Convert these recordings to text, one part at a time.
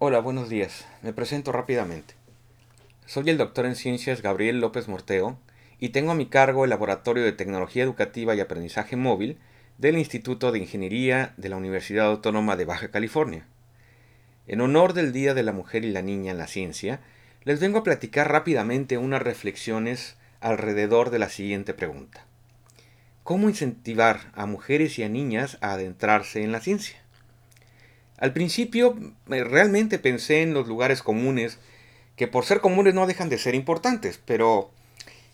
Hola, buenos días. Me presento rápidamente. Soy el doctor en ciencias Gabriel López Morteo y tengo a mi cargo el Laboratorio de Tecnología Educativa y Aprendizaje Móvil del Instituto de Ingeniería de la Universidad Autónoma de Baja California. En honor del Día de la Mujer y la Niña en la Ciencia, les vengo a platicar rápidamente unas reflexiones alrededor de la siguiente pregunta. ¿Cómo incentivar a mujeres y a niñas a adentrarse en la ciencia? Al principio realmente pensé en los lugares comunes, que por ser comunes no dejan de ser importantes, pero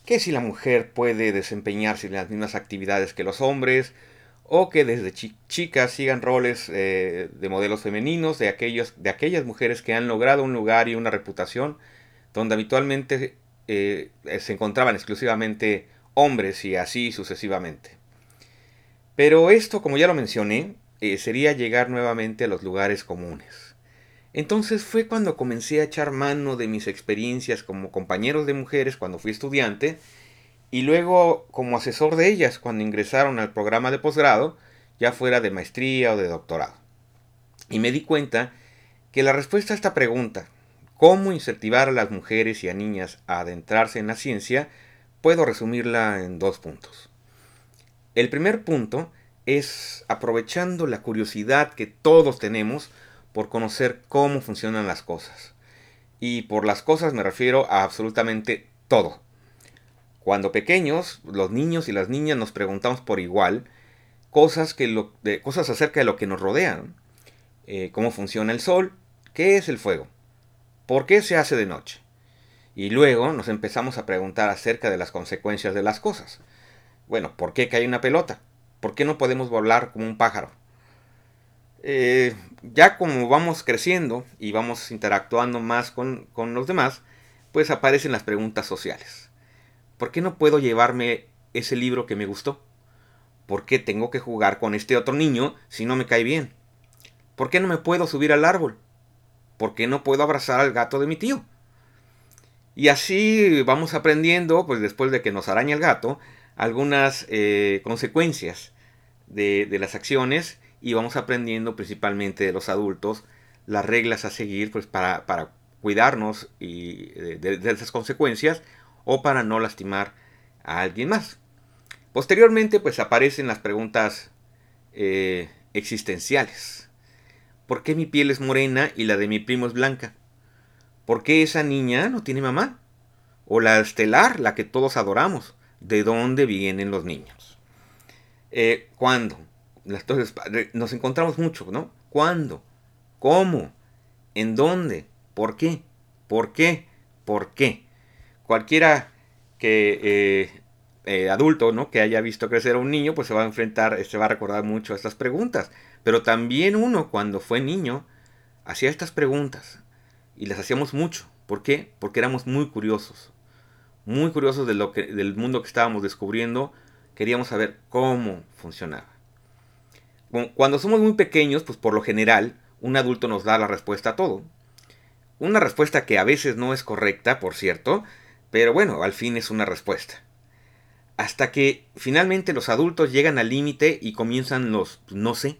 ¿qué si la mujer puede desempeñarse en las mismas actividades que los hombres? O que desde chicas sigan roles eh, de modelos femeninos, de, aquellos, de aquellas mujeres que han logrado un lugar y una reputación donde habitualmente eh, se encontraban exclusivamente hombres y así sucesivamente. Pero esto, como ya lo mencioné, eh, sería llegar nuevamente a los lugares comunes. Entonces fue cuando comencé a echar mano de mis experiencias como compañeros de mujeres cuando fui estudiante y luego como asesor de ellas cuando ingresaron al programa de posgrado, ya fuera de maestría o de doctorado. Y me di cuenta que la respuesta a esta pregunta, cómo incentivar a las mujeres y a niñas a adentrarse en la ciencia, puedo resumirla en dos puntos. El primer punto es aprovechando la curiosidad que todos tenemos por conocer cómo funcionan las cosas. Y por las cosas me refiero a absolutamente todo. Cuando pequeños, los niños y las niñas nos preguntamos por igual cosas, que lo, de, cosas acerca de lo que nos rodean. Eh, cómo funciona el sol, qué es el fuego, ¿Por qué se hace de noche? Y luego nos empezamos a preguntar acerca de las consecuencias de las cosas. Bueno, ¿por qué cae una pelota? ¿Por qué no podemos volar como un pájaro? Eh, ya como vamos creciendo y vamos interactuando más con, con los demás, pues aparecen las preguntas sociales. ¿Por qué no puedo llevarme ese libro que me gustó? ¿Por qué tengo que jugar con este otro niño si no me cae bien? ¿Por qué no me puedo subir al árbol? ¿por qué no puedo abrazar al gato de mi tío? Y así vamos aprendiendo, pues después de que nos araña el gato, algunas eh, consecuencias de, las acciones y vamos aprendiendo principalmente de los adultos las reglas a seguir pues, para, cuidarnos y, eh, de, esas consecuencias o para no lastimar a alguien más. Posteriormente pues aparecen las preguntas eh, existenciales. ¿Por qué mi piel es morena y la de mi primo es blanca? ¿Por qué esa niña no tiene mamá? O la estelar, la que todos adoramos. ¿De dónde vienen los niños? Eh, ¿Cuándo? Entonces, nos encontramos mucho, ¿no? ¿Cuándo? ¿Cómo? ¿En dónde? ¿Por qué? ¿Por qué? ¿Por qué? Cualquiera que eh, eh, adulto, ¿no? Que haya visto crecer a un niño, pues se va a enfrentar, se va a recordar mucho a estas preguntas. Pero también uno cuando fue niño hacía estas preguntas y las hacíamos mucho. ¿Por qué? Porque éramos muy curiosos. Muy curiosos de lo que, del mundo que estábamos descubriendo. Queríamos saber cómo funcionaba. Cuando somos muy pequeños, pues por lo general, un adulto nos da la respuesta a todo. Una respuesta que a veces no es correcta, por cierto, pero bueno, al fin es una respuesta. Hasta que finalmente los adultos llegan al límite y comienzan los no sé.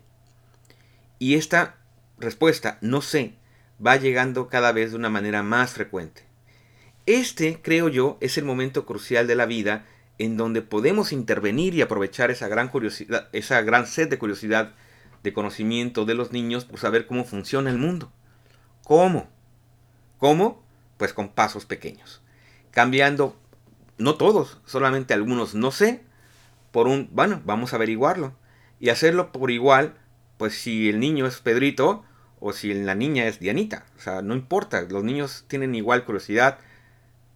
Y esta respuesta, no sé, va llegando cada vez de una manera más frecuente. Este, creo yo, es el momento crucial de la vida en donde podemos intervenir y aprovechar esa gran curiosidad, esa gran sed de curiosidad, de conocimiento de los niños por saber cómo funciona el mundo. ¿Cómo? ¿Cómo? Pues con pasos pequeños. Cambiando, no todos, solamente algunos no sé, por un, bueno, vamos a averiguarlo. Y hacerlo por igual pues si el niño es Pedrito o si la niña es Dianita. O sea, no importa, los niños tienen igual curiosidad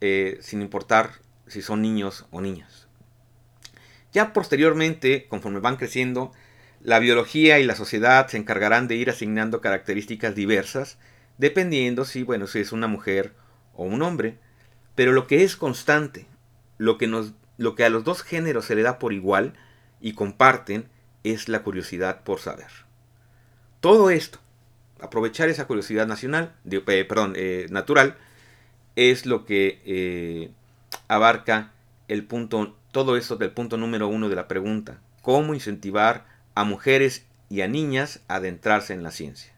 eh, sin importar si son niños o niñas. Ya posteriormente, conforme van creciendo, la biología y la sociedad se encargarán de ir asignando características diversas, dependiendo si, bueno, si es una mujer o un hombre. Pero lo que es constante, lo que, nos, lo que a los dos géneros se le da por igual y comparten, es la curiosidad por saber. Todo esto, aprovechar esa curiosidad nacional, de, eh, perdón, eh, natural, es lo que eh, abarca el punto, todo esto del punto número uno de la pregunta. ¿Cómo incentivar a mujeres y a niñas a adentrarse en la ciencia?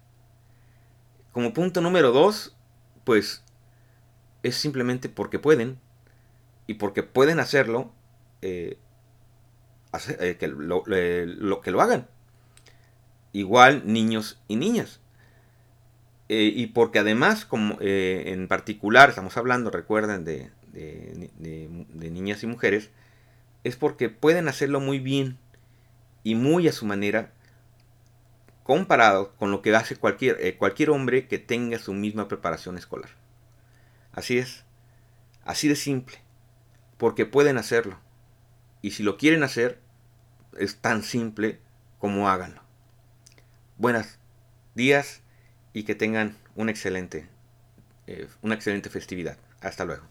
Como punto número dos, pues es simplemente porque pueden. Y porque pueden hacerlo, eh, eh, que, lo, que lo hagan. Igual niños y niñas. Eh, y porque además, como en particular estamos hablando, recuerden, de, de, niñas y mujeres, es porque pueden hacerlo muy bien y muy a su manera comparado con lo que hace cualquier, cualquier hombre que tenga su misma preparación escolar. Así es. Así de simple. Porque pueden hacerlo. Y si lo quieren hacer, es tan simple como háganlo. Buenos días y que tengan un excelente, eh, una excelente festividad. Hasta luego.